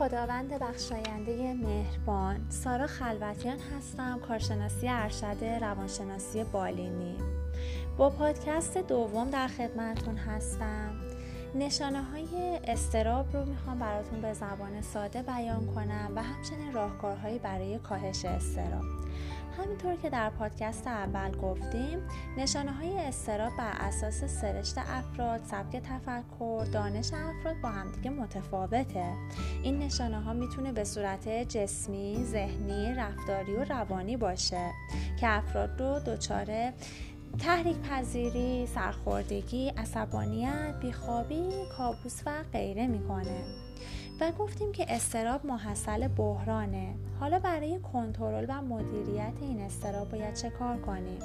خداوند بخشاینده مهربان. سارا خلوتیان هستم کارشناسی ارشد روانشناسی بالینی. با پادکست دوم در خدمتون هستم. نشانه های استراب رو می‌خوام براتون به زبان ساده بیان کنم و همچنین راهکارهایی برای کاهش استراب. همینطور که در پادکست اول گفتیم نشانه های استراب بر اساس سرشت افراد، سبک تفکر، دانش افراد با همدیگه متفاوته. این نشانه ها می‌تونه به صورت جسمی، ذهنی، رفتاری و روانی باشه که افراد رو دچار تحریک پذیری، سرخوردگی، عصبانیت، بیخوابی، کابوس و غیره می‌کنه. و گفتیم که استراب محصل بحرانه. حالا برای کنترل و مدیریت این استراب باید چه کار کنیم؟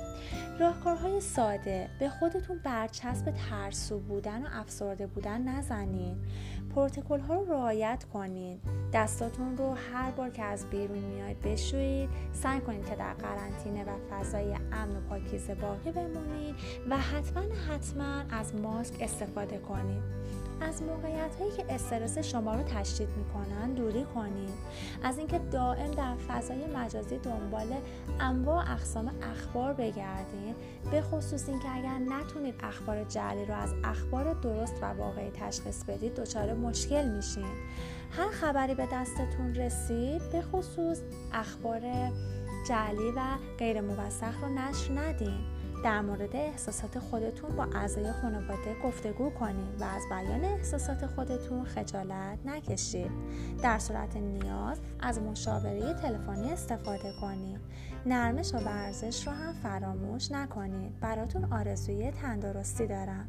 راهکارهای ساده. به خودتون برچسب ترسو بودن و افسرده بودن نزنید پروتکل ها رو رعایت کنید دستاتون رو هر بار که از بیرون میاید بشویید. سعی کنید که در قرنطینه و فضای امن و پاکیزه باقی بمونید و حتما حتما از ماسک استفاده کنید از موقعیت هایی که استرس شما رو تشدید می‌کنن دوری کنید از اینکه دائم در فضای مجازی دنبال انواع اقسام اخبار بگردید به خصوص اینکه اگر نتونید اخبار جعلی رو از اخبار درست و واقعی تشخیص بدید دچار مشکل میشین. هر خبری به دستتون رسید به خصوص اخبار جعلی و غیر موثق رو نشر ندین. در مورد احساسات خودتون با اعضای خانواده گفتگو کنید و از بیان احساسات خودتون خجالت نکشید. در صورت نیاز از مشاوره تلفنی استفاده کنید. نرمش و ورزش رو هم فراموش نکنید. براتون آرزوی تندرستی دارم.